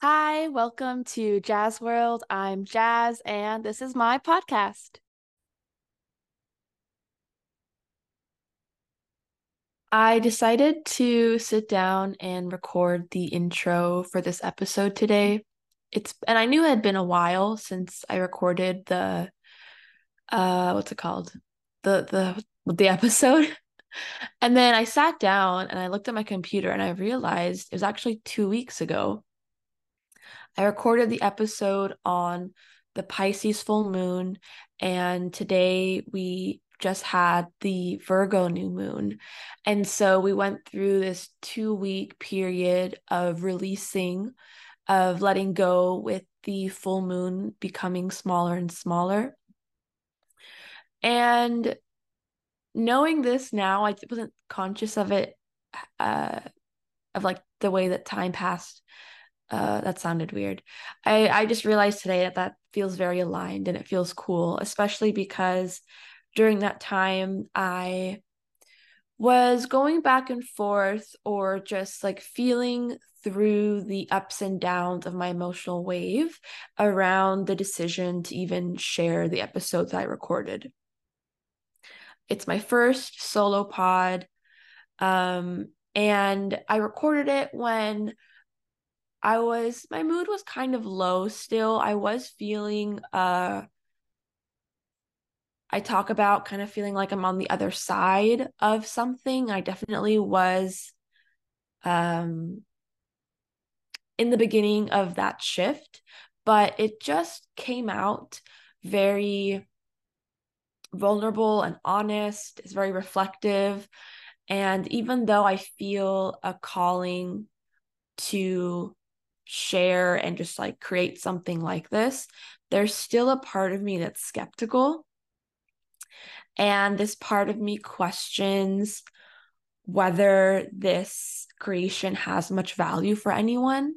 Hi, welcome to Jas World. I'm Jas, and this is my podcast. I decided to sit down and record the intro for this episode today. It's and I knew it had been a while since I recorded the uh what's it called? The the the episode. And then I sat down and I looked at my computer and I realized it was actually 2 weeks ago. I recorded the episode on the Pisces full moon and today we just had the Virgo new moon. And so we went through this two week period of releasing, of letting go with the full moon becoming smaller and smaller. And knowing this now, I wasn't conscious of it, uh, of like the way that time passed. Uh, that sounded weird. I I just realized today that that feels very aligned and it feels cool, especially because during that time, I was going back and forth or just like feeling through the ups and downs of my emotional wave around the decision to even share the episodes I recorded. It's my first solo pod. Um, and I recorded it when I was my mood was kind of low still. I was feeling uh I talk about kind of feeling like I'm on the other side of something. I definitely was um, in the beginning of that shift, but it just came out very vulnerable and honest. It's very reflective. And even though I feel a calling to share and just like create something like this, there's still a part of me that's skeptical and this part of me questions whether this creation has much value for anyone.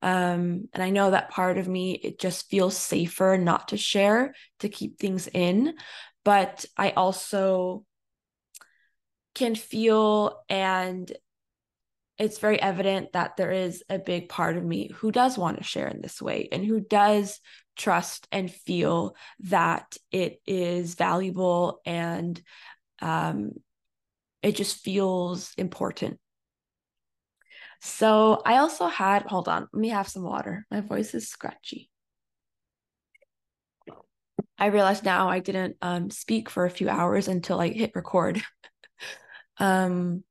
Um, and I know that part of me, it just feels safer not to share, to keep things in. But I also can feel and it's very evident that there is a big part of me who does want to share in this way and who does trust and feel that it is valuable and um, it just feels important. So I also had, hold on, let me have some water. My voice is scratchy. I realized now I didn't um, speak for a few hours until I hit record. um,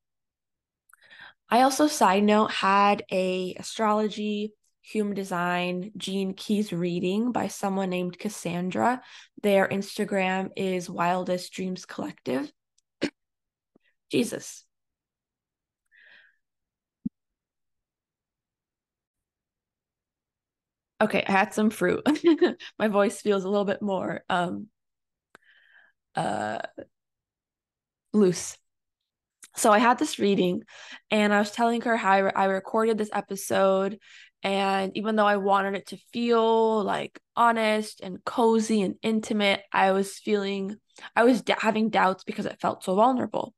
I also, side note, had a astrology, human design, Gene Keys reading by someone named Cassandra. Their Instagram is Wildest Dreams Collective. Jesus. Okay, I had some fruit. My voice feels a little bit more um uh loose so I had this reading and I was telling her how I, re- I recorded this episode. And even though I wanted it to feel like honest and cozy and intimate, I was feeling, I was d- having doubts because it felt so vulnerable.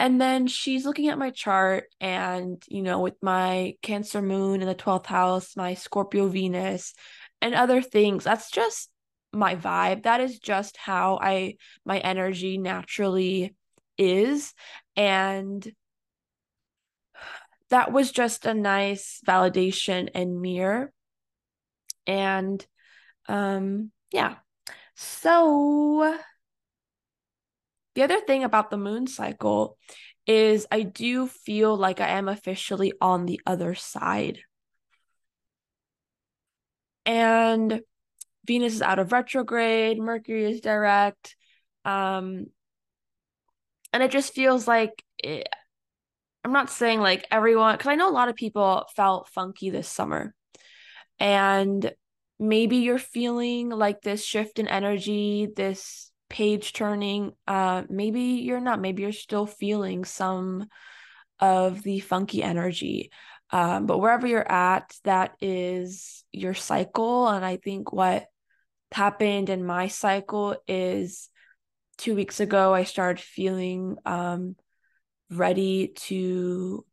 And then she's looking at my chart, and you know, with my Cancer moon in the 12th house, my Scorpio Venus, and other things, that's just my vibe. That is just how I, my energy naturally is. And that was just a nice validation and mirror. And um, yeah. So the other thing about the moon cycle is I do feel like I am officially on the other side. And Venus is out of retrograde, Mercury is direct. Um, and it just feels like it, I'm not saying like everyone, because I know a lot of people felt funky this summer. And maybe you're feeling like this shift in energy, this page turning. Uh, maybe you're not. Maybe you're still feeling some of the funky energy. Um, but wherever you're at, that is your cycle. And I think what happened in my cycle is two weeks ago, I started feeling um, ready to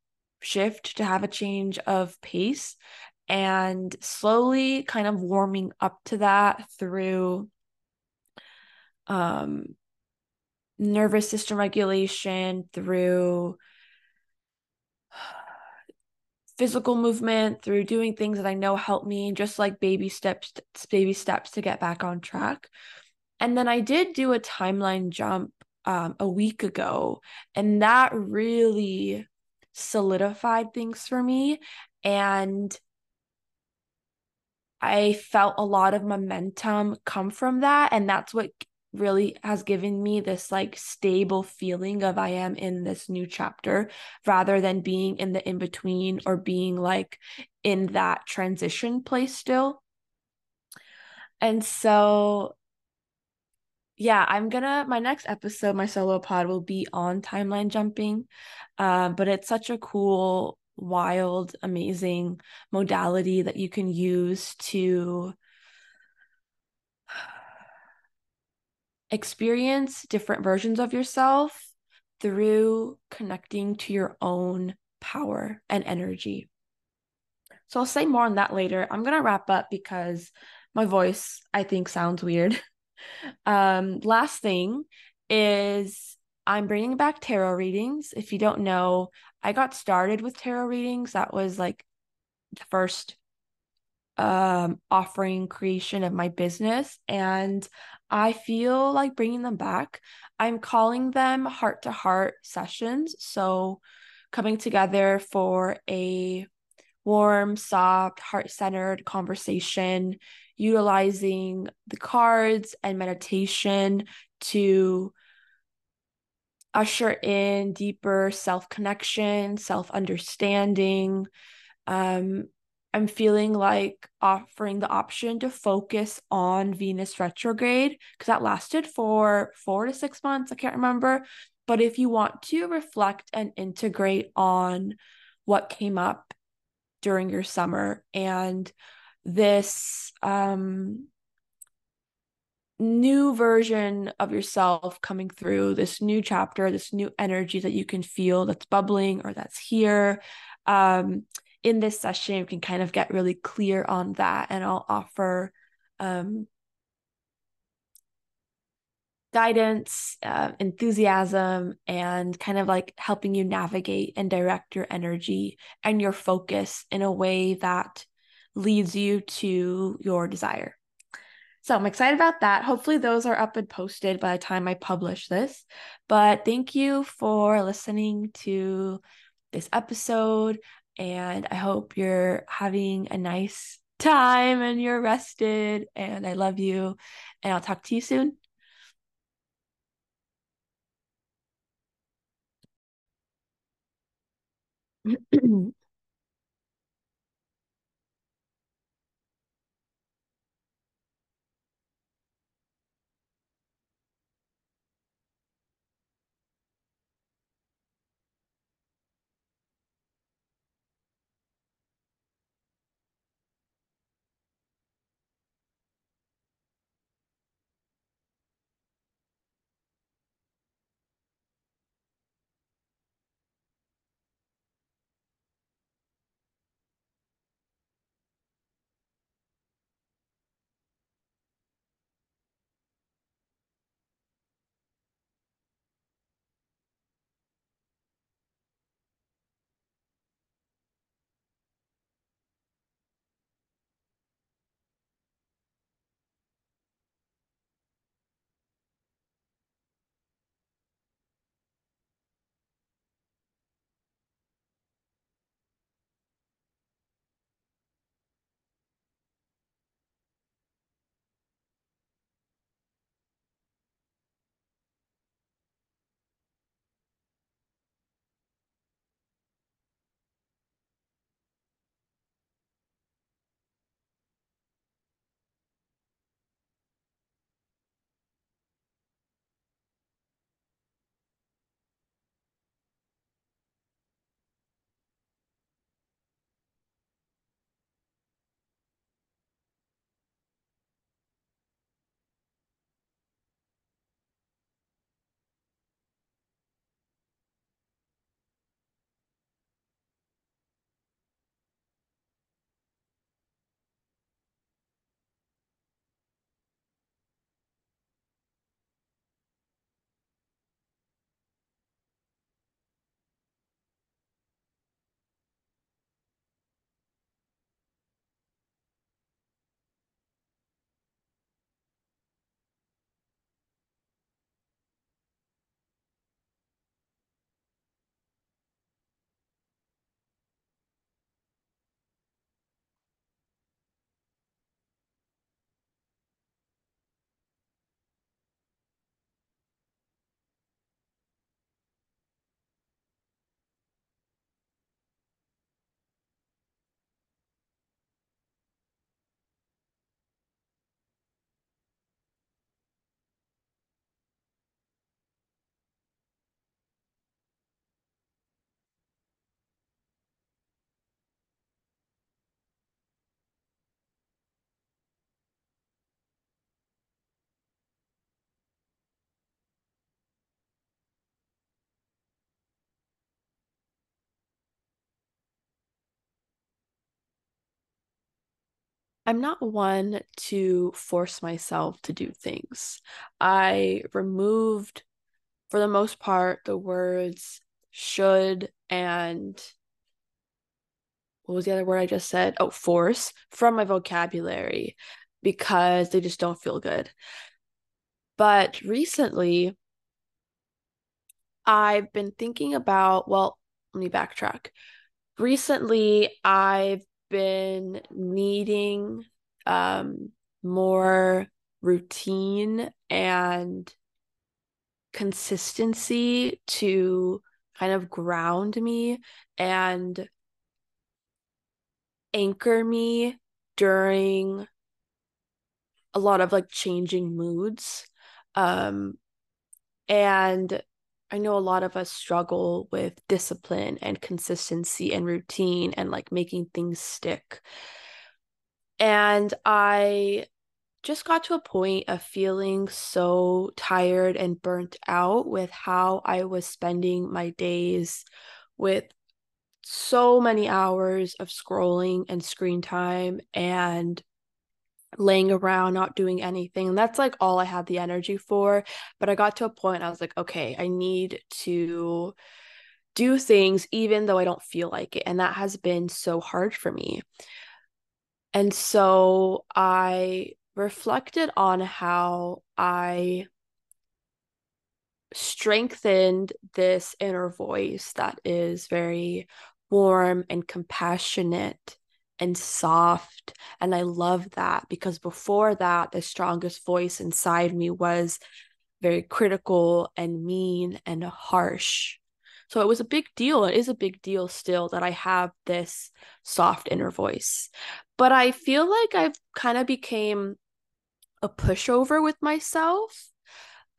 shift, to have a change of pace. and slowly kind of warming up to that through um, nervous system regulation, through physical movement, through doing things that I know help me, just like baby steps, baby steps to get back on track. And then I did do a timeline jump um, a week ago, and that really solidified things for me. And I felt a lot of momentum come from that. And that's what really has given me this like stable feeling of I am in this new chapter rather than being in the in between or being like in that transition place still. And so yeah, I'm gonna my next episode, my solo pod will be on timeline jumping. Um, but it's such a cool, wild, amazing modality that you can use to experience different versions of yourself through connecting to your own power and energy. So I'll say more on that later. I'm going to wrap up because my voice, I think, sounds weird. um, last thing is I'm bringing back tarot readings. If you don't know, I got started with tarot readings. That was like the first um offering creation of my business and I feel like bringing them back. I'm calling them heart to heart sessions. So, coming together for a warm, soft, heart centered conversation, utilizing the cards and meditation to usher in deeper self connection, self understanding, um, I'm feeling like offering the option to focus on Venus retrograde because that lasted for four to six months. I can't remember. But if you want to reflect and integrate on what came up during your summer and this um, new version of yourself coming through, this new chapter, this new energy that you can feel that's bubbling or that's here. Um, in this session, we can kind of get really clear on that, and I'll offer um, guidance, uh, enthusiasm, and kind of like helping you navigate and direct your energy and your focus in a way that leads you to your desire. So I'm excited about that. Hopefully, those are up and posted by the time I publish this. But thank you for listening to this episode. And I hope you're having a nice time and you're rested. And I love you. And I'll talk to you soon. 嗯 嗯 I'm not one to force myself to do things. I removed, for the most part, the words should and what was the other word I just said? Oh, force from my vocabulary because they just don't feel good. But recently, I've been thinking about, well, let me backtrack. Recently, I've been needing um, more routine and consistency to kind of ground me and anchor me during a lot of like changing moods. Um, and I know a lot of us struggle with discipline and consistency and routine and like making things stick. And I just got to a point of feeling so tired and burnt out with how I was spending my days with so many hours of scrolling and screen time and laying around not doing anything and that's like all i had the energy for but i got to a point i was like okay i need to do things even though i don't feel like it and that has been so hard for me. And so i reflected on how i strengthened this inner voice that is very warm and compassionate and soft. And I love that because before that, the strongest voice inside me was very critical and mean and harsh. So it was a big deal. It is a big deal still that I have this soft inner voice. But I feel like I've kind of became a pushover with myself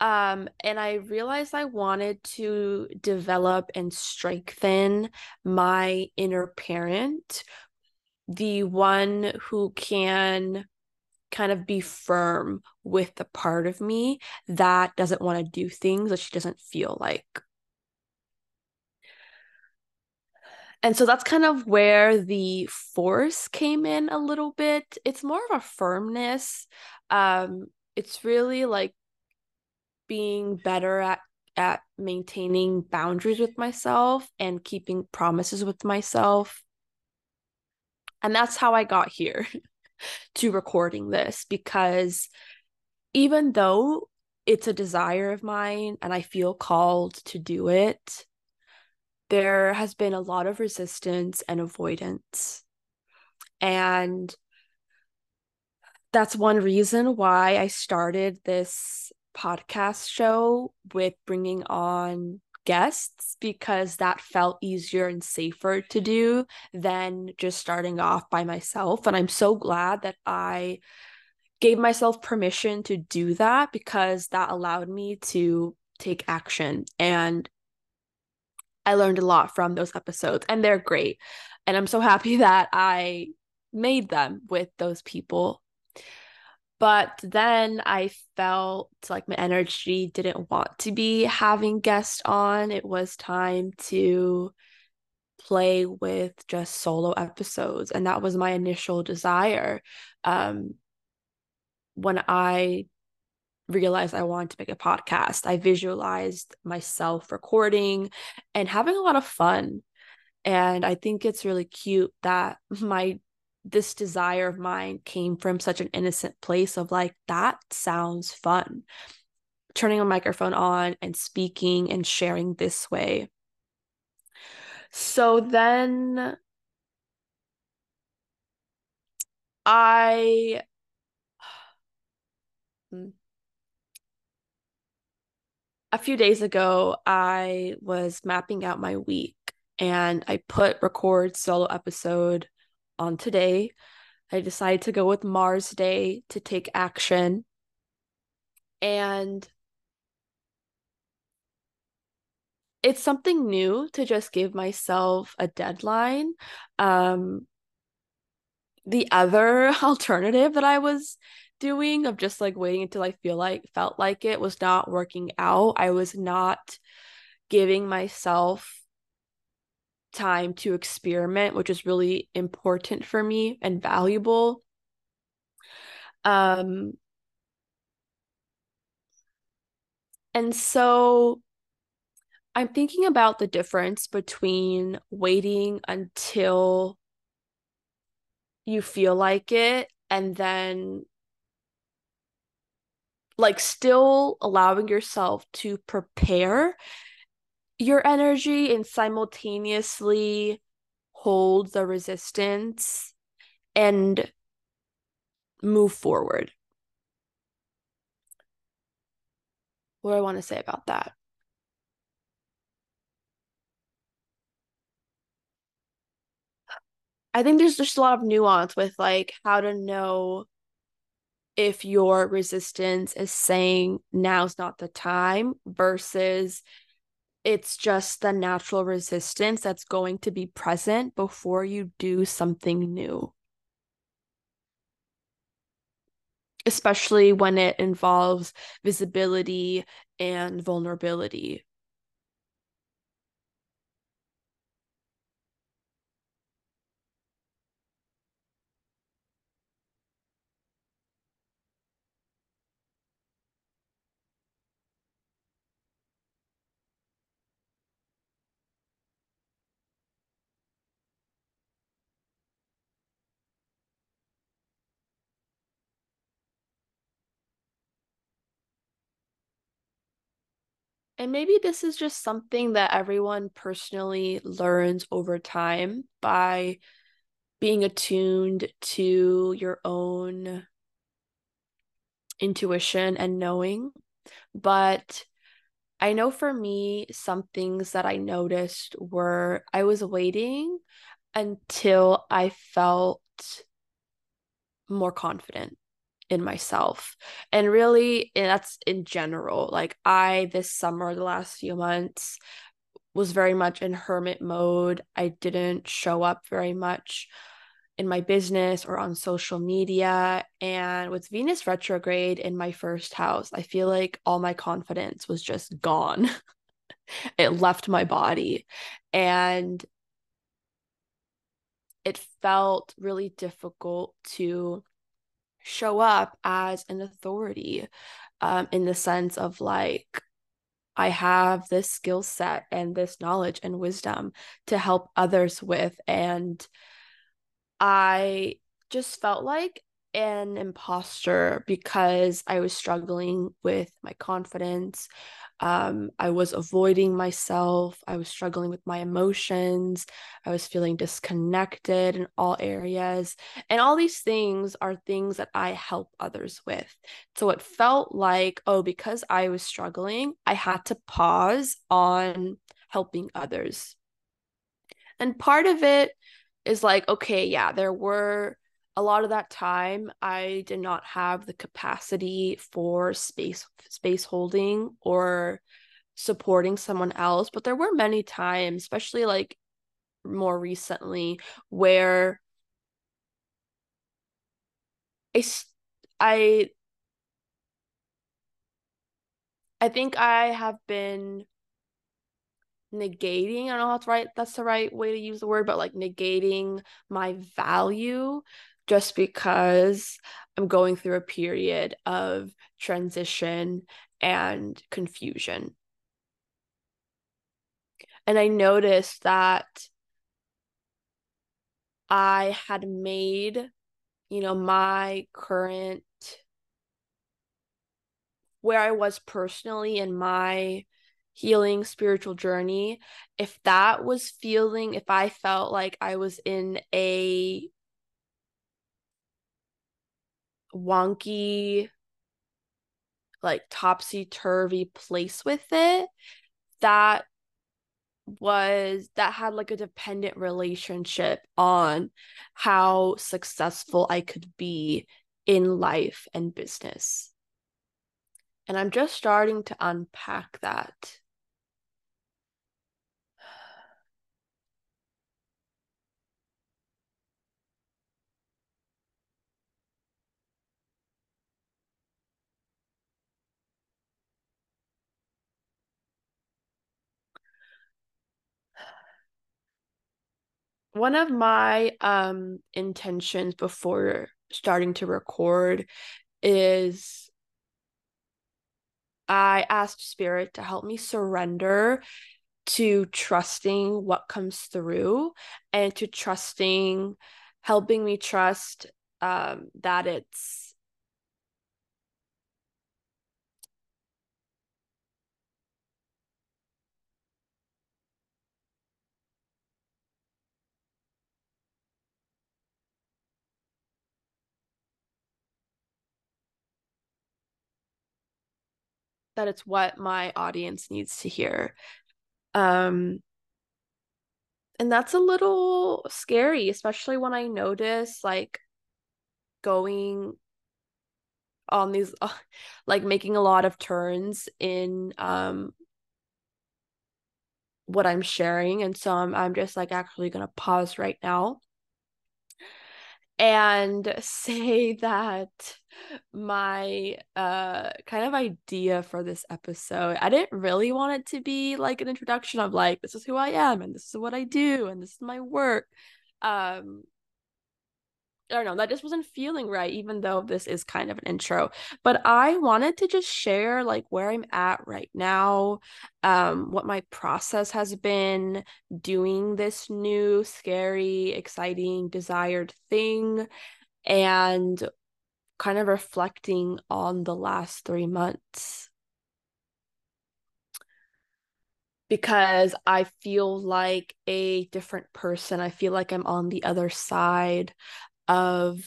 um, and I realized I wanted to develop and strengthen my inner parent, the one who can kind of be firm with the part of me that doesn't want to do things that she doesn't feel like. And so that's kind of where the force came in a little bit. It's more of a firmness. Um, it's really like being better at at maintaining boundaries with myself and keeping promises with myself. And that's how I got here to recording this because even though it's a desire of mine and I feel called to do it, there has been a lot of resistance and avoidance. And that's one reason why I started this podcast show with bringing on guests because that felt easier and safer to do than just starting off by myself. And I'm so glad that I gave myself permission to do that because that allowed me to take action. And I learned a lot from those episodes, and they're great. And I'm so happy that I made them with those people but then I felt like my energy didn't want to be having guests on. It was time to play with just solo episodes. And that was my initial desire. Um, when I realized I wanted to make a podcast, I visualized myself recording and having a lot of fun. And I think it's really cute that my this desire of mine came from such an innocent place of like that sounds fun turning a microphone on and speaking and sharing this way so then i hmm. few days ago i was mapping out my week and i put record solo episode on today. I decided to go with Mars Day to take action. And it's something new to just give myself a deadline. Um, the other alternative that I was doing of just like waiting until I feel like felt like it was not working out. I was not giving myself time to experiment, which is really important for me and valuable. Um, and so I'm thinking about the difference between waiting until you feel like it and then like still allowing yourself to prepare your energy and simultaneously hold the resistance and move forward. What do I want to say about that? I think there's just a lot of nuance with like how to know if your resistance is saying now's not the time versus it's just the natural resistance that's going to be present before you do something new. Especially when it involves visibility and vulnerability. And maybe this is just something that everyone personally learns over time by being attuned to your own intuition and knowing. But I know for me, some things that I noticed were I was waiting until I felt more confident in myself. And really, and that's in general. Like, I, this summer, the last few months, was very much in hermit mode. I didn't show up very much in my business or on social media. And with Venus retrograde in my first house, I feel like all my confidence was just gone. it left my body. And it felt really difficult to show up as an authority um, in the sense of like, I have this skill set and this knowledge and wisdom to help others with. And I just felt like an imposter because I was struggling with my confidence. Um, I was avoiding myself. I was struggling with my emotions. I was feeling disconnected in all areas. And all these things are things that I help others with. So it felt like, oh, because I was struggling, I had to pause on helping others. And part of it is like, okay, yeah, there were a lot of that time I did not have the capacity for space space holding or supporting someone else, but there were many times, especially like more recently, where I I I think I have been negating i don't know if that's right that's the right way to use the word but like negating my value just because i'm going through a period of transition and confusion. And i noticed that i had made you know my current where i was personally in my healing spiritual journey, if that was feeling, if I felt like I was in a wonky, like topsy turvy place with it, that was that had like a dependent relationship on how successful I could be in life and business. And I'm just starting to unpack that. One of my um intentions before starting to record is I asked Spirit to help me surrender to trusting what comes through and to trusting, helping me trust um, that it's that it's what my audience needs to hear. Um and that's a little scary, especially when I notice like going on these like making a lot of turns in um what I'm sharing and so I'm I'm just like actually going to pause right now and say that my uh kind of idea for this episode i didn't really want it to be like an introduction of like this is who i am and this is what i do and this is my work um I don't know, that just wasn't feeling right, even though this is kind of an intro. But I wanted to just share like where I'm at right now, um, what my process has been doing this new, scary, exciting, desired thing, and kind of reflecting on the last three months. Because I feel like a different person. I feel like I'm on the other side of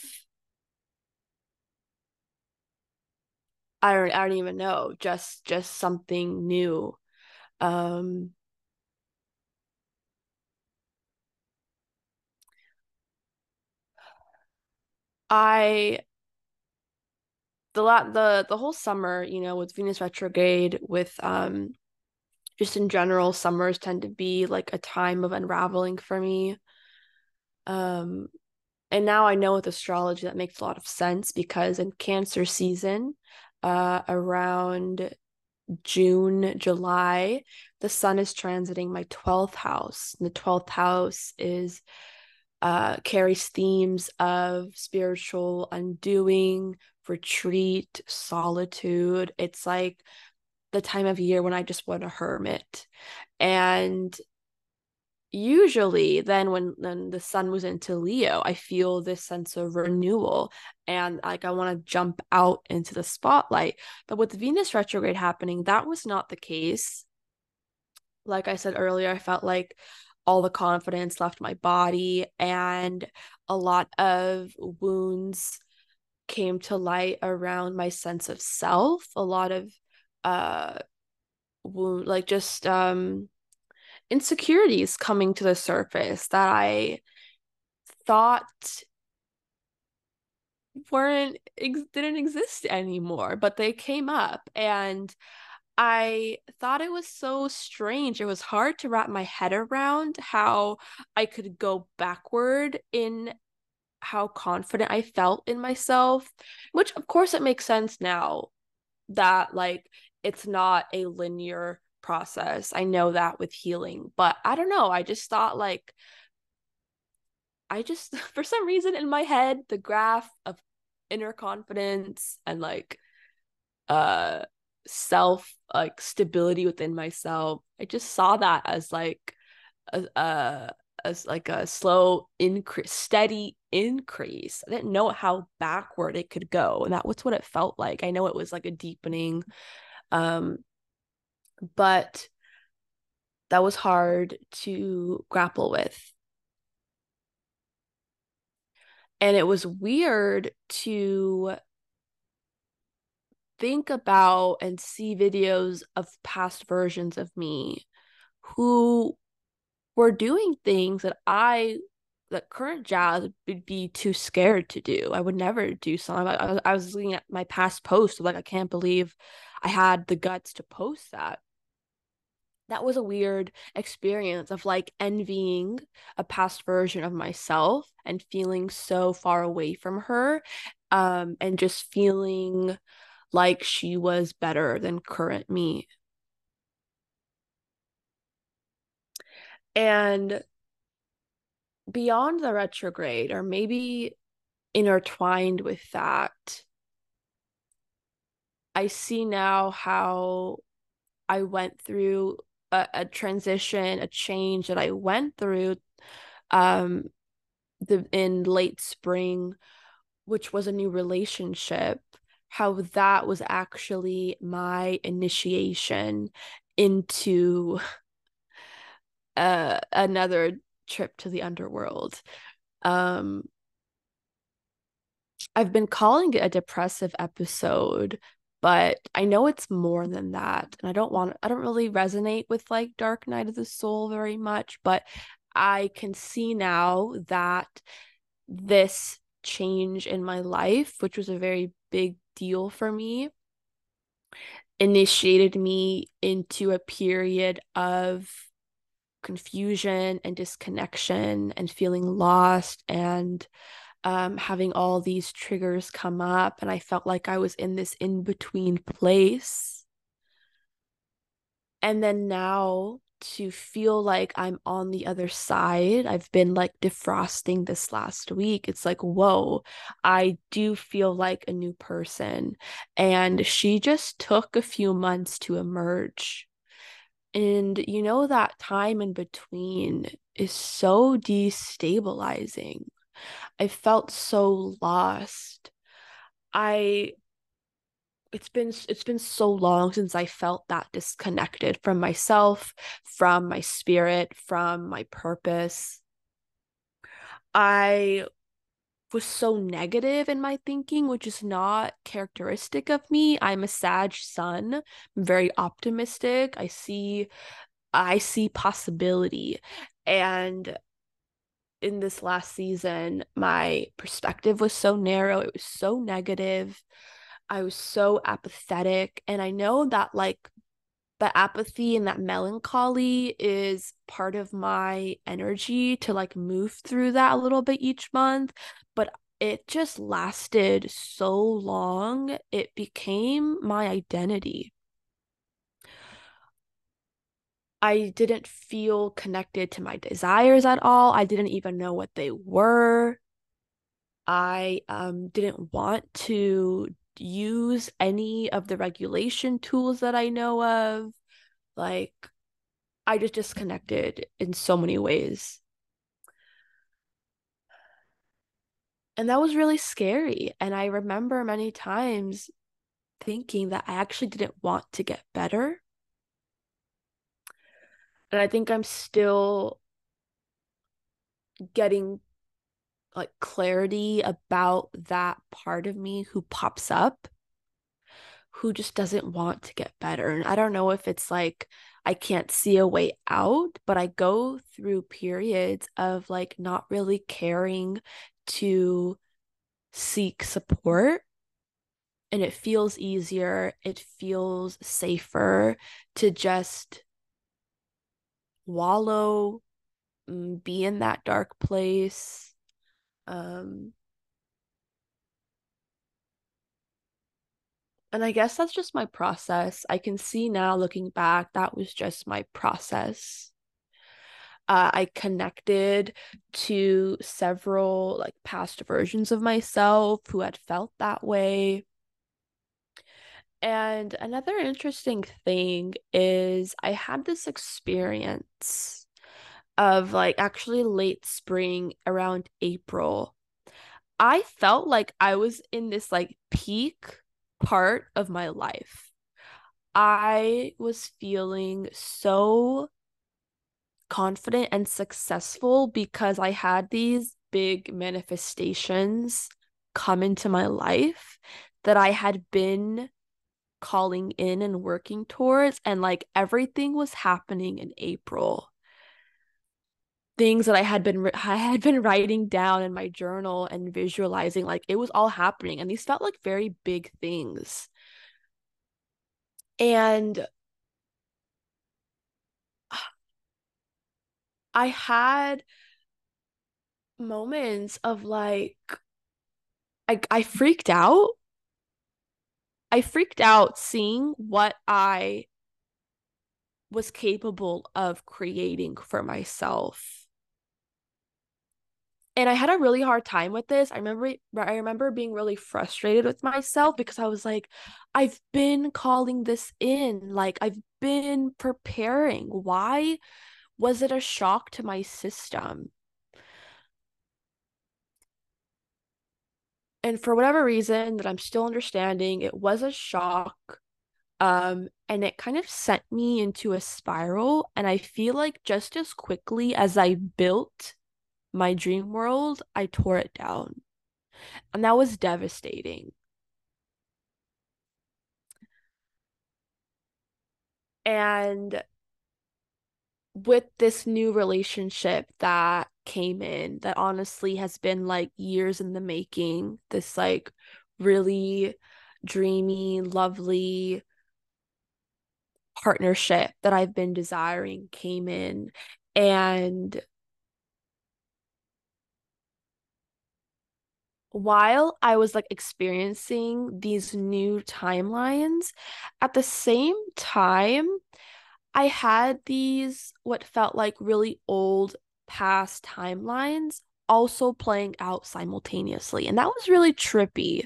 I don't I don't even know, just just something new. Um I the la- the the whole summer, you know, with Venus retrograde, with um just in general, summers tend to be like a time of unraveling for me. Um and now I know with astrology that makes a lot of sense because in Cancer season, uh, around June, July, the sun is transiting my 12th house. And the 12th house is uh, carries themes of spiritual undoing, retreat, solitude. It's like the time of year when I just want a hermit. And usually then when then the sun was into leo i feel this sense of renewal and like i want to jump out into the spotlight. But with venus retrograde happening that was not the case. Like i said earlier i felt like all the confidence left my body and a lot of wounds came to light around my sense of self. A lot of uh wound like just um insecurities coming to the surface that I thought weren't ex- didn't exist anymore but they came up and I thought it was so strange. It was hard to wrap my head around how I could go backward in how confident I felt in myself, which of course it makes sense now that like it's not a linear process. I know that with healing, but I don't know. I just thought like I just for some reason in my head the graph of inner confidence and like uh self like stability within myself. I just saw that as like a, a as like a slow increase, steady increase. I didn't know how backward it could go, and that was what it felt like. I know it was like a deepening um but that was hard to grapple with. And it was weird to think about and see videos of past versions of me who were doing things that I that current Jas would be too scared to do. I would never do something. I, I was looking at my past posts, like I can't believe I had the guts to post that that was a weird experience of like envying a past version of myself and feeling so far away from her um and just feeling like she was better than current me. And beyond the retrograde or maybe intertwined with that, I see now how I went through a, a transition, a change that I went through um the in late spring, which was a new relationship, how that was actually my initiation into uh another trip to the underworld. Um I've been calling it a depressive episode, but I know it's more than that. And I don't want I don't really resonate with like Dark Night of the Soul very much, but I can see now that this change in my life, which was a very big deal for me, initiated me into a period of confusion and disconnection and feeling lost and um, having all these triggers come up. And I felt like I was in this in between place. And then now to feel like I'm on the other side, I've been like defrosting this last week. It's like, whoa, I do feel like a new person. And she just took a few months to emerge. And you know, that time in between is so destabilizing. I felt so lost. I it's been it's been so long since I felt that disconnected from myself, from my spirit, from my purpose. I was so negative in my thinking, which is not characteristic of me. I'm a Sag sun. I'm very optimistic. I see I see possibility. And in this last season, my perspective was so narrow. It was so negative. I was so apathetic. And I know that, like, the apathy and that melancholy is part of my energy to like move through that a little bit each month. But it just lasted so long, it became my identity. I didn't feel connected to my desires at all. I didn't even know what they were. I um, didn't want to use any of the regulation tools that I know of. Like, I just disconnected in so many ways. And that was really scary. And I remember many times thinking that I actually didn't want to get better and I think I'm still getting like clarity about that part of me who pops up who just doesn't want to get better. And I don't know if it's like I can't see a way out, but I go through periods of like not really caring to seek support. And it feels easier, it feels safer to just wallow, mm, be in that dark place. Um, and I guess that's just my process. I can see now looking back, that was just my process. Uh, I connected to several like past versions of myself who had felt that way. And another interesting thing is I had this experience of like actually late spring around April. I felt like I was in this like peak part of my life. I was feeling so confident and successful because I had these big manifestations come into my life that I had been calling in and working towards and like everything was happening in April. Things that I had been I had been writing down in my journal and visualizing like it was all happening and these felt like very big things. And I had moments of like I I freaked out I freaked out seeing what I was capable of creating for myself. and I had a really hard time with this. I remember I remember being really frustrated with myself because I was like I've been calling this in. Like I've been preparing. Why was it a shock to my system? And for whatever reason that I'm still understanding, it was a shock. Um, and it kind of sent me into a spiral. And I feel like just as quickly as I built my dream world, I tore it down. And that was devastating. And with this new relationship that came in, that honestly has been like years in the making, this like really dreamy, lovely partnership that I've been desiring came in. And while I was like experiencing these new timelines, at the same time, I had these what felt like really old past timelines also playing out simultaneously. And that was really trippy.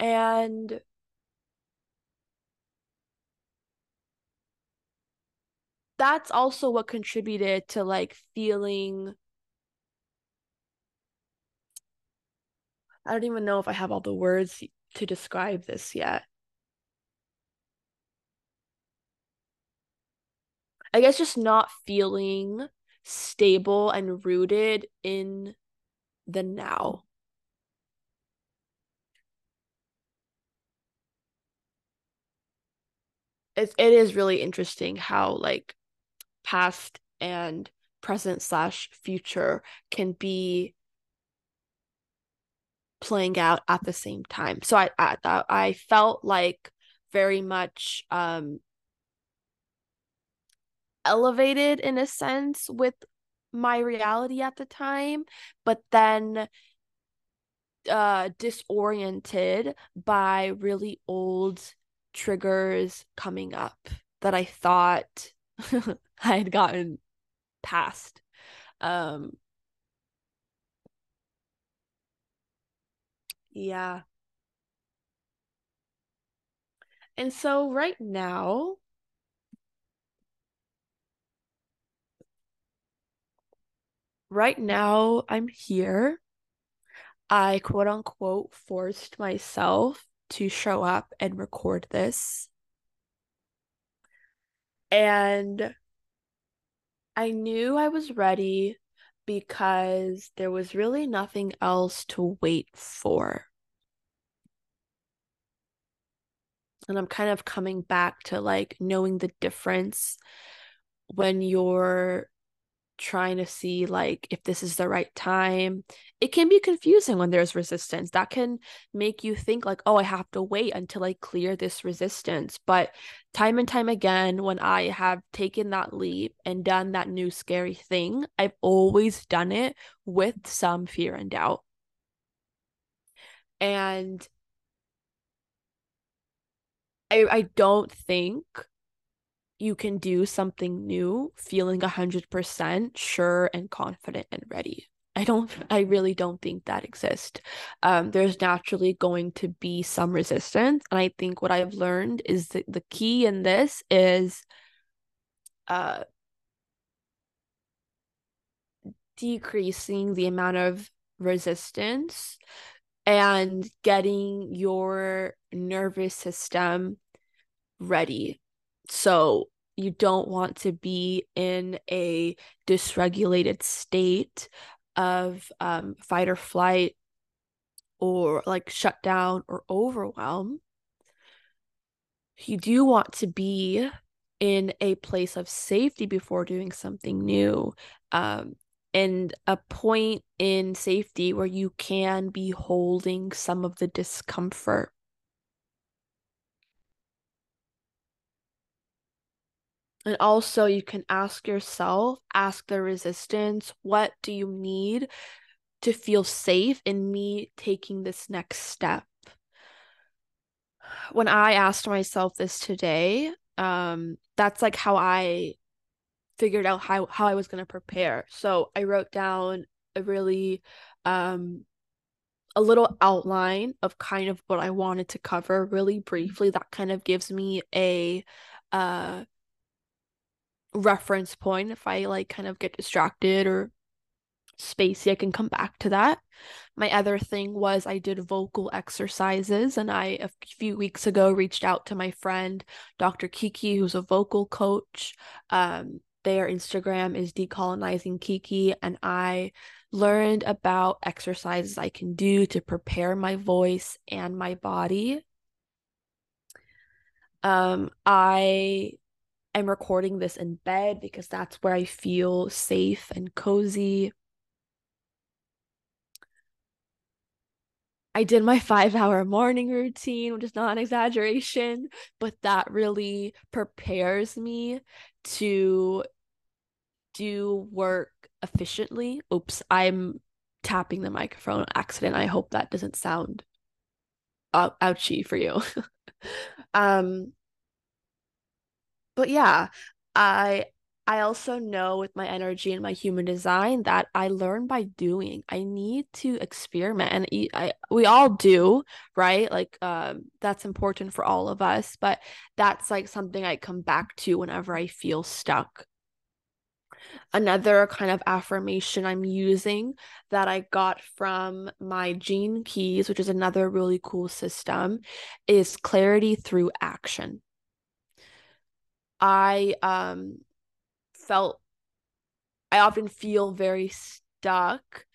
And that's also what contributed to like feeling I don't even know if I have all the words to describe this yet. I guess just not feeling stable and rooted in the now. It, it is really interesting how like past and present slash future can be playing out at the same time. So I I I felt like very much um elevated in a sense with my reality at the time, but then uh disoriented by really old triggers coming up that I thought I had gotten past. Um yeah. And so right now right now I'm here. I quote unquote forced myself to show up and record this. And I knew I was ready because there was really nothing else to wait for. And I'm kind of coming back to like knowing the difference when you're trying to see like if this is the right time. It can be confusing when there's resistance. That can make you think like, "Oh, I have to wait until I clear this resistance." But time and time again when I have taken that leap and done that new scary thing, I've always done it with some fear and doubt. And I I don't think you can do something new feeling 100% sure and confident and ready. I don't I really don't think that exists. Um, there's naturally going to be some resistance. And I think what I've learned is that the key in this is uh decreasing the amount of resistance and getting your nervous system ready so you don't want to be in a dysregulated state of um, fight or flight or like shut down or overwhelm. You do want to be in a place of safety before doing something new. Um, and a point in safety where you can be holding some of the discomfort And also, you can ask yourself, ask the resistance, what do you need to feel safe in me taking this next step? When I asked myself this today, um, that's like how I figured out how how I was going to prepare. So I wrote down a really um a little outline of kind of what I wanted to cover really briefly that kind of gives me a uh reference point if I like kind of get distracted or spacey, I can come back to that. My other thing was I did vocal exercises, and I a few weeks ago reached out to my friend Dr. Kiki, who's a vocal coach. Um, their Instagram is decolonizing Kiki, and I learned about exercises I can do to prepare my voice and my body. Um, I am recording this in bed because that's where I feel safe and cozy. I did my five hour morning routine, which is not an exaggeration, but that really prepares me to do work efficiently. Oops, I'm tapping the microphone accident. I hope that doesn't sound uh, ouchy for you. um, but yeah, I I also know with my energy and my human design that I learn by doing. I need to experiment and I we all do, right? Like um that's important for all of us, but that's like something I come back to whenever I feel stuck. Another kind of affirmation I'm using that I got from my Gene Keys, which is another really cool system, is clarity through action. I um felt I often feel very stuck.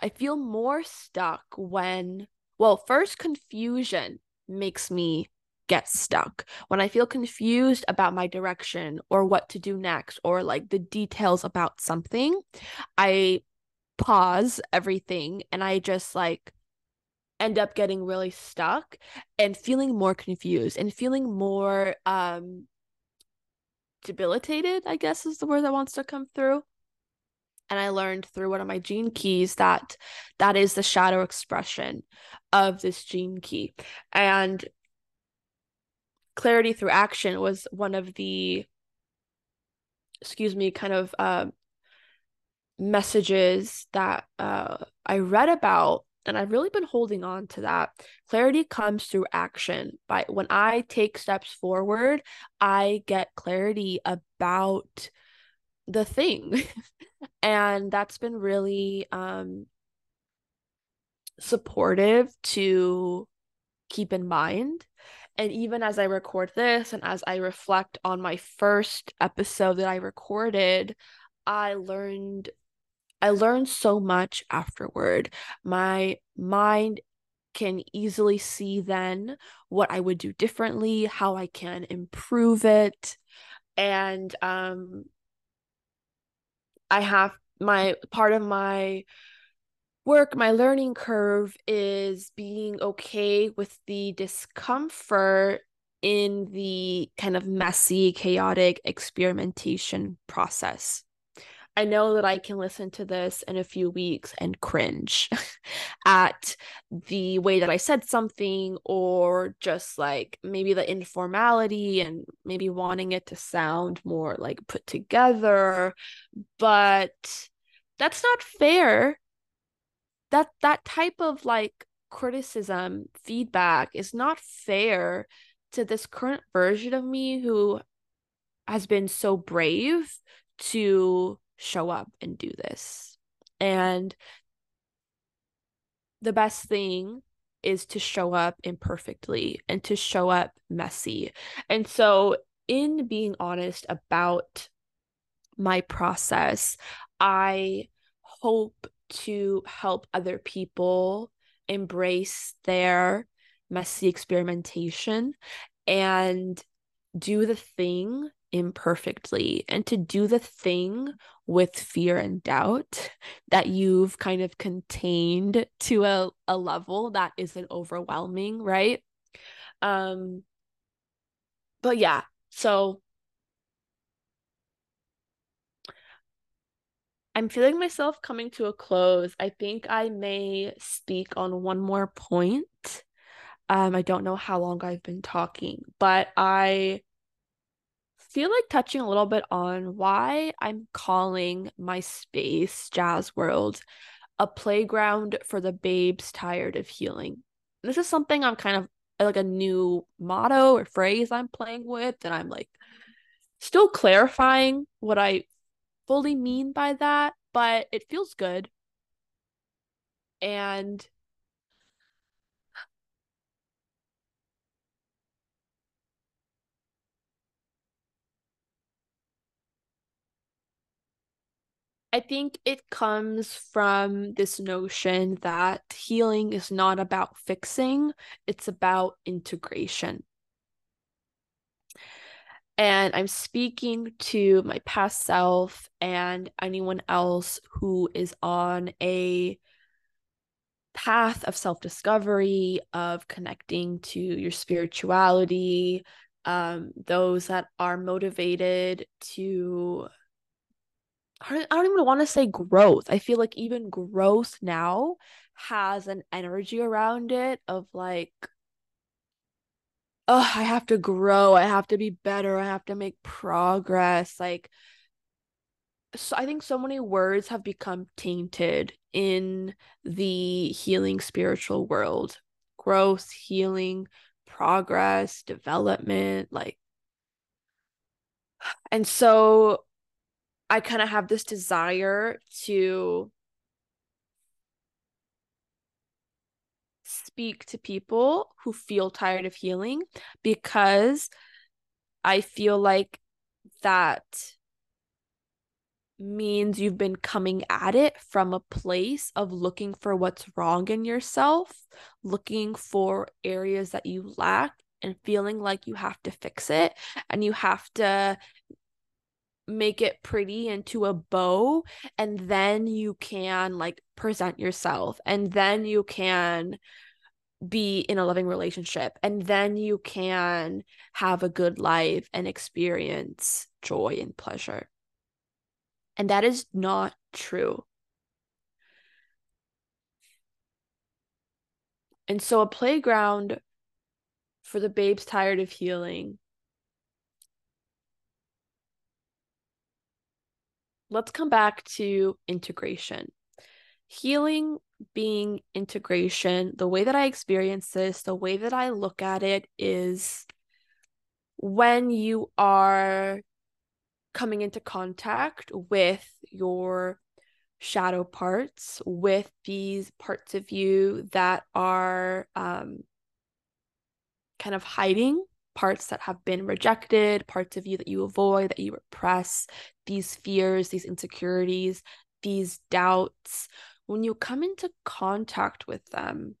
I feel more stuck when, well, first, confusion makes me get stuck. When I feel confused about my direction or what to do next or like the details about something, I pause everything and I just like end up getting really stuck and feeling more confused and feeling more um debilitated, I guess is the word that wants to come through. And I learned through one of my gene keys that that is the shadow expression of this gene key. And clarity through action was one of the, excuse me, kind of uh, messages that uh, I read about and I've really been holding on to that. Clarity comes through action. By when I take steps forward, I get clarity about the thing. and that's been really um supportive to keep in mind. And even as I record this and as I reflect on my first episode that I recorded, I learned I learned so much afterward. My mind can easily see then what I would do differently, how I can improve it. And um I have my part of my work, my learning curve is being okay with the discomfort in the kind of messy, chaotic experimentation process. I know that I can listen to this in a few weeks and cringe at the way that I said something, or just like maybe the informality and maybe wanting it to sound more like put together. But that's not fair. That that type of like criticism, feedback is not fair to this current version of me who has been so brave to show up and do this. And the best thing is to show up imperfectly and to show up messy. And so, in being honest about my process, I hope to help other people embrace their messy experimentation and do the thing imperfectly and to do the thing with fear and doubt that you've kind of contained to a, a level that isn't overwhelming right um but yeah so I'm feeling myself coming to a close. I think I may speak on one more point. Um, I don't know how long I've been talking, but I feel like touching a little bit on why I'm calling my space, Jas World, a playground for the babes tired of healing. This is something I'm kind of like a new motto or phrase I'm playing with, and I'm like still clarifying what I fully mean by that, but it feels good. And I think it comes from this notion that healing is not about fixing, it's about integration. And I'm speaking to my past self and anyone else who is on a path of self discovery, of connecting to your spirituality, um, those that are motivated to I don't even want to say growth. I feel like even growth now has an energy around it of like, oh, I have to grow. I have to be better. I have to make progress. Like, so I think so many words have become tainted in the healing spiritual world growth, healing, progress, development. Like, and so I kind of have this desire to speak to people who feel tired of healing because I feel like that means you've been coming at it from a place of looking for what's wrong in yourself, looking for areas that you lack, and feeling like you have to fix it and you have to make it pretty into a bow and then you can like present yourself and then you can be in a loving relationship and then you can have a good life and experience joy and pleasure. And that is not true. And so a playground for the babes tired of healing let's come back to integration. Healing being integration, the way that I experience this, the way that I look at it is when you are coming into contact with your shadow parts, with these parts of you that are um, kind of hiding parts that have been rejected, parts of you that you avoid, that you repress, these fears, these insecurities, these doubts, when you come into contact with them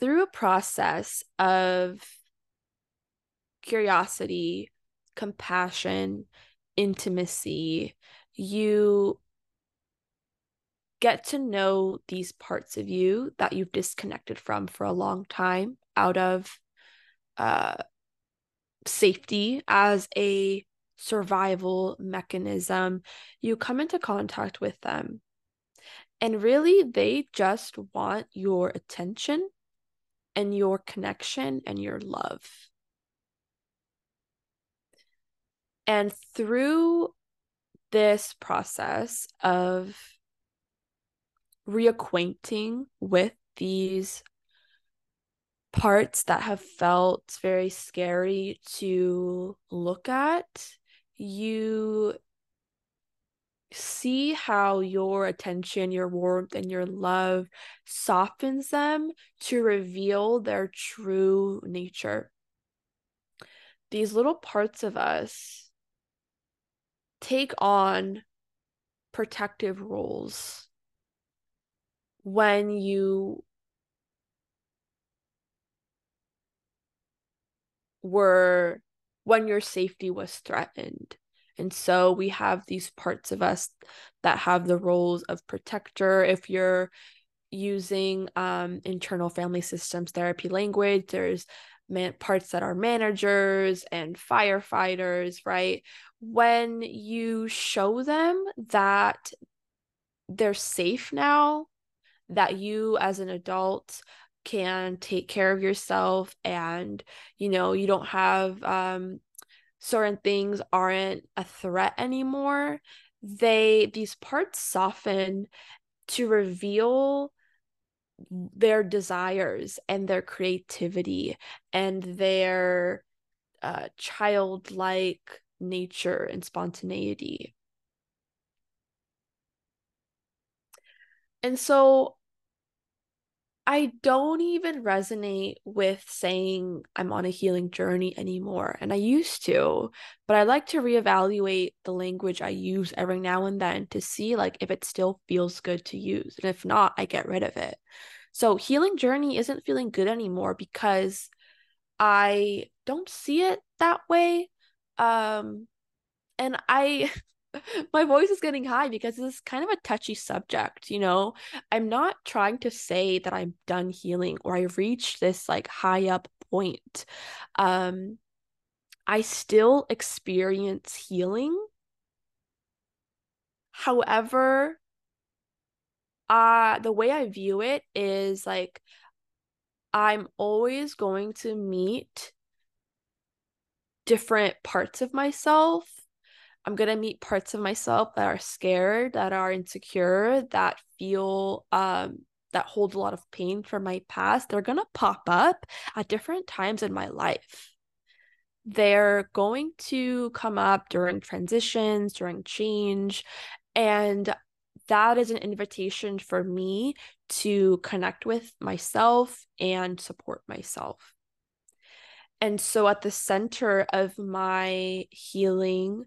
through a process of curiosity, compassion, intimacy, you get to know these parts of you that you've disconnected from for a long time out of uh, safety as a survival mechanism, you come into contact with them. And really, they just want your attention and your connection and your love. And through this process of reacquainting with these parts that have felt very scary to look at, you see how your attention, your warmth, and your love softens them to reveal their true nature. These little parts of us take on protective roles when you were when your safety was threatened. And so we have these parts of us that have the roles of protector. If you're using um, internal family systems therapy language, there's man- parts that are managers and firefighters, right? When you show them that they're safe now, that you as an adult can take care of yourself and you know you don't have um certain things aren't a threat anymore they these parts soften to reveal their desires and their creativity and their uh, childlike nature and spontaneity. And so I don't even resonate with saying I'm on a healing journey anymore. And I used to, but I like to reevaluate the language I use every now and then to see like if it still feels good to use. And if not, I get rid of it. So healing journey isn't feeling good anymore because I don't see it that way. Um and I my voice is getting high because it's kind of a touchy subject, you know? I'm not trying to say that I'm done healing or I reached this like high up point. Um I still experience healing. However, uh the way I view it is like I'm always going to meet different parts of myself I'm going to meet parts of myself that are scared, that are insecure, that feel um that hold a lot of pain from my past. They're going to pop up at different times in my life. They're going to come up during transitions, during change, and that is an invitation for me to connect with myself and support myself. And so, at the center of my healing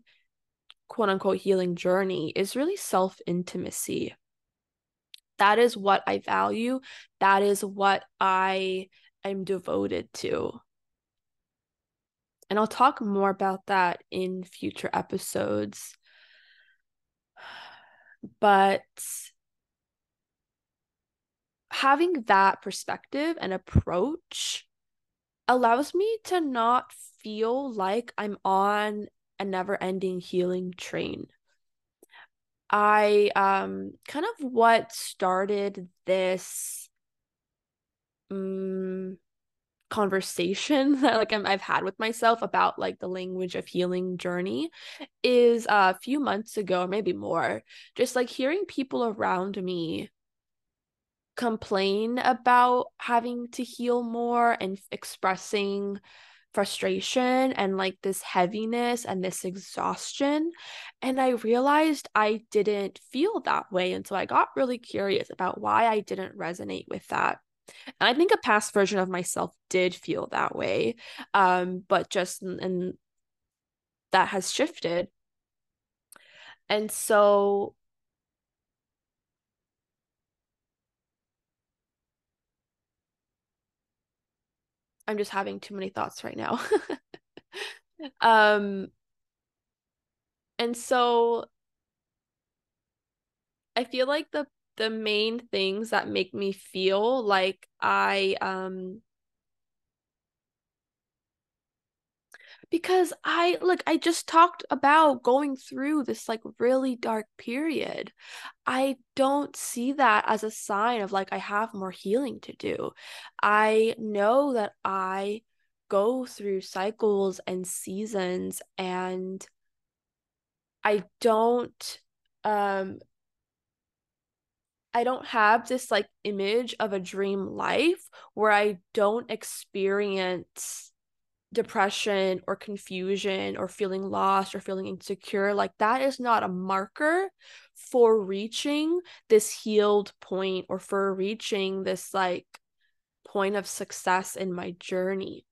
quote unquote healing journey is really self intimacy. That is what I value. That is what I am devoted to. And I'll talk more about that in future episodes. But having that perspective and approach allows me to not feel like I'm on a never ending healing train. I um kind of what started this um, conversation that like i have had with myself about like the language of healing journey is uh, a few months ago, or maybe more, just like hearing people around me complain about having to heal more and expressing frustration and like this heaviness and this exhaustion. And I realized I didn't feel that way. And so I got really curious about why I didn't resonate with that. And I think a past version of myself did feel that way. Um, but just and that has shifted. And so I'm just having too many thoughts right now. um and so I feel like the the main things that make me feel like I um because I like I just talked about going through this like really dark period. I don't see that as a sign of like I have more healing to do. I know that I go through cycles and seasons and I don't um I don't have this like image of a dream life where I don't experience depression or confusion or feeling lost or feeling insecure like that is not a marker for reaching this healed point or for reaching this like point of success in my journey.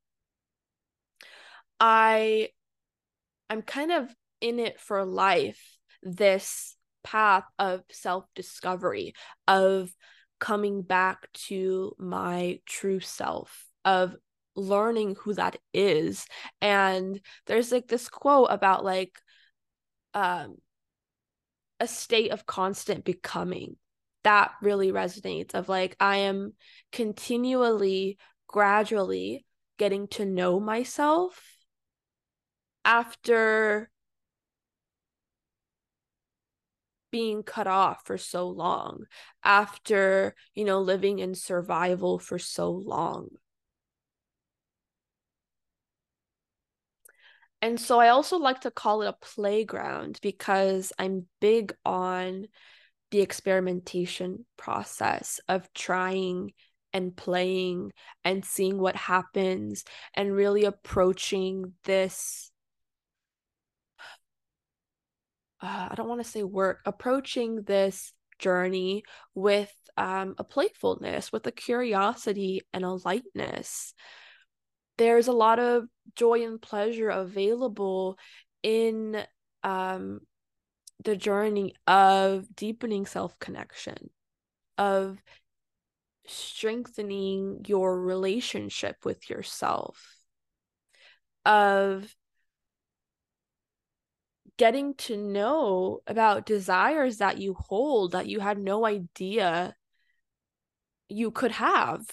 I i'm kind of in it for life this path of self discovery of coming back to my true self of learning who that is and there's like this quote about like um a state of constant becoming that really resonates of like i am continually gradually getting to know myself after being cut off for so long, after, you know, living in survival for so long. And so I also like to call it a playground because I'm big on the experimentation process of trying and playing and seeing what happens and really approaching this uh, I don't want to say work, approaching this journey with um, a playfulness, with a curiosity and a lightness. There's a lot of joy and pleasure available in um, the journey of deepening self connection, of strengthening your relationship with yourself, of getting to know about desires that you hold that you had no idea you could have.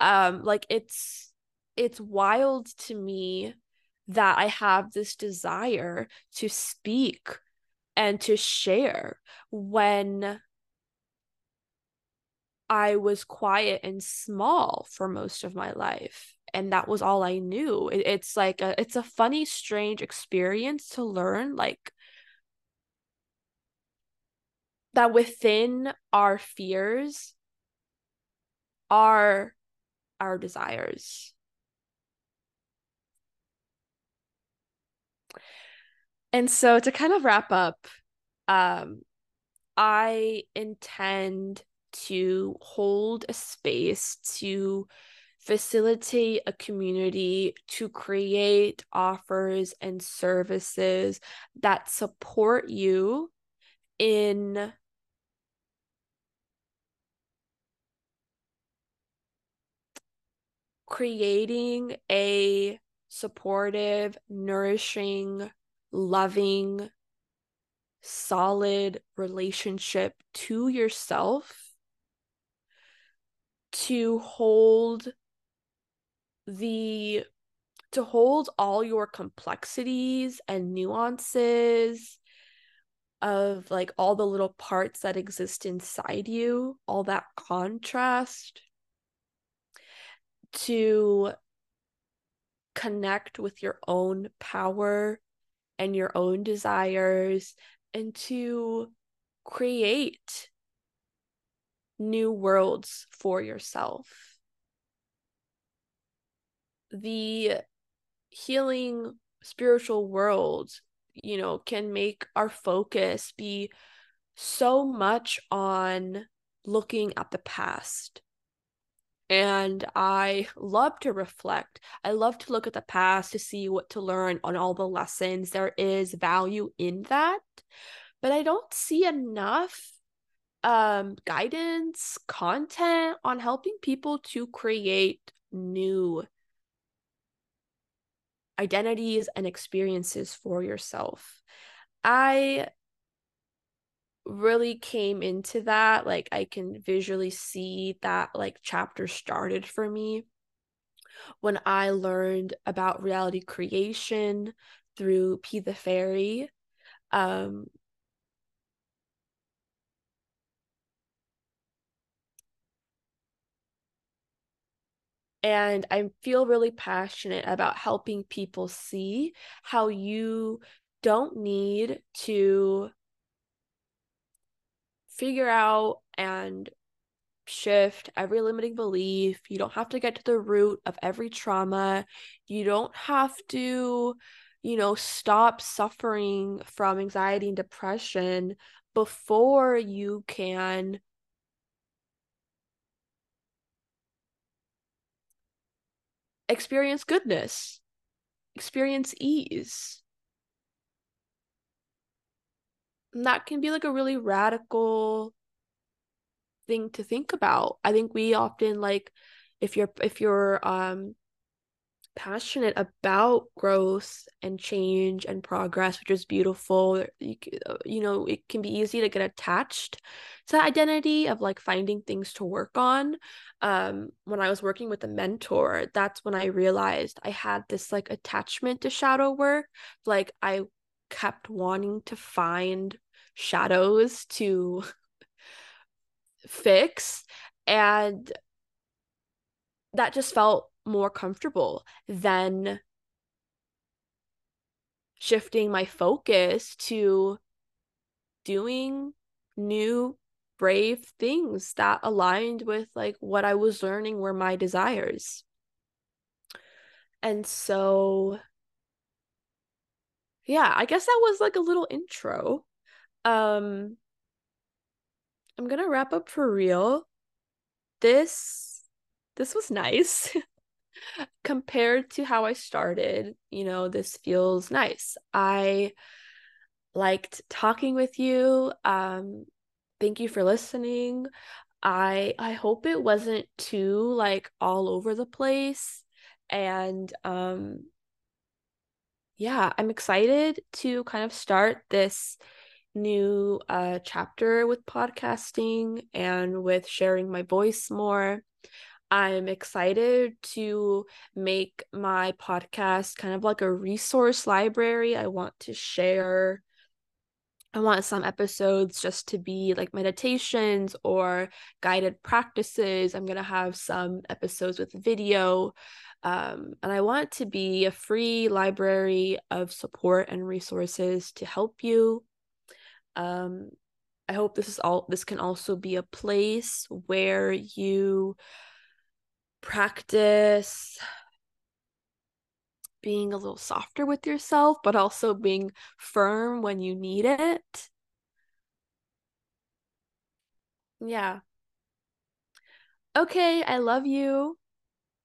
Um like it's it's wild to me that i have this desire to speak and to share when I was quiet and small for most of my life and that was all I knew. It, it's like a, it's a funny, strange experience to learn, like that within our fears are our desires. And so to kind of wrap up, um, I intend to hold a space to facilitate a community to create offers and services that support you in creating a supportive, nourishing, loving, solid relationship to yourself to hold the to hold all your complexities and nuances of like all the little parts that exist inside you, all that contrast to connect with your own power and your own desires and to create new worlds for yourself. The healing spiritual world you know can make our focus be so much on looking at the past and I love to reflect. I love to look at the past to see what to learn on all the lessons. There is value in that, but I don't see enough um guidance, content on helping people to create new identities and experiences for yourself. I really came into that like I can visually see that like chapter started for me. When I learned about reality creation through P the Fairy um And I feel really passionate about helping people see how you don't need to figure out and shift every limiting belief. You don't have to get to the root of every trauma. You don't have to, you know, stop suffering from anxiety and depression before you can experience goodness, experience ease. And that can be like a really radical thing to think about. I think we often like if you're if you're um passionate about growth and change and progress, which is beautiful. You, uh, you know, it can be easy to get attached to that identity of like finding things to work on. Um, when I was working with a mentor, that's when I realized I had this like attachment to shadow work. Like I kept wanting to find shadows to fix and that just felt more comfortable than shifting my focus to doing new brave things that aligned with like what I was learning were my desires. And so yeah, I guess that was like a little intro. Um I'm going to wrap up for real. This this was nice. Compared to how I started, you know, this feels nice. I liked talking with you. Um thank you for listening. I I hope it wasn't too like all over the place and um yeah, I'm excited to kind of start this new uh chapter with podcasting and with sharing my voice more. I'm excited to make my podcast kind of like a resource library. I want to share I want some episodes just to be like meditations or guided practices. I'm going to have some episodes with video. Um, and I want to be a free library of support and resources to help you. Um, I hope this is all this can also be a place where you practice being a little softer with yourself, but also being firm when you need it. Yeah. Okay, I love you.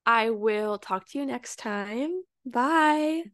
I will talk to you next time. Bye.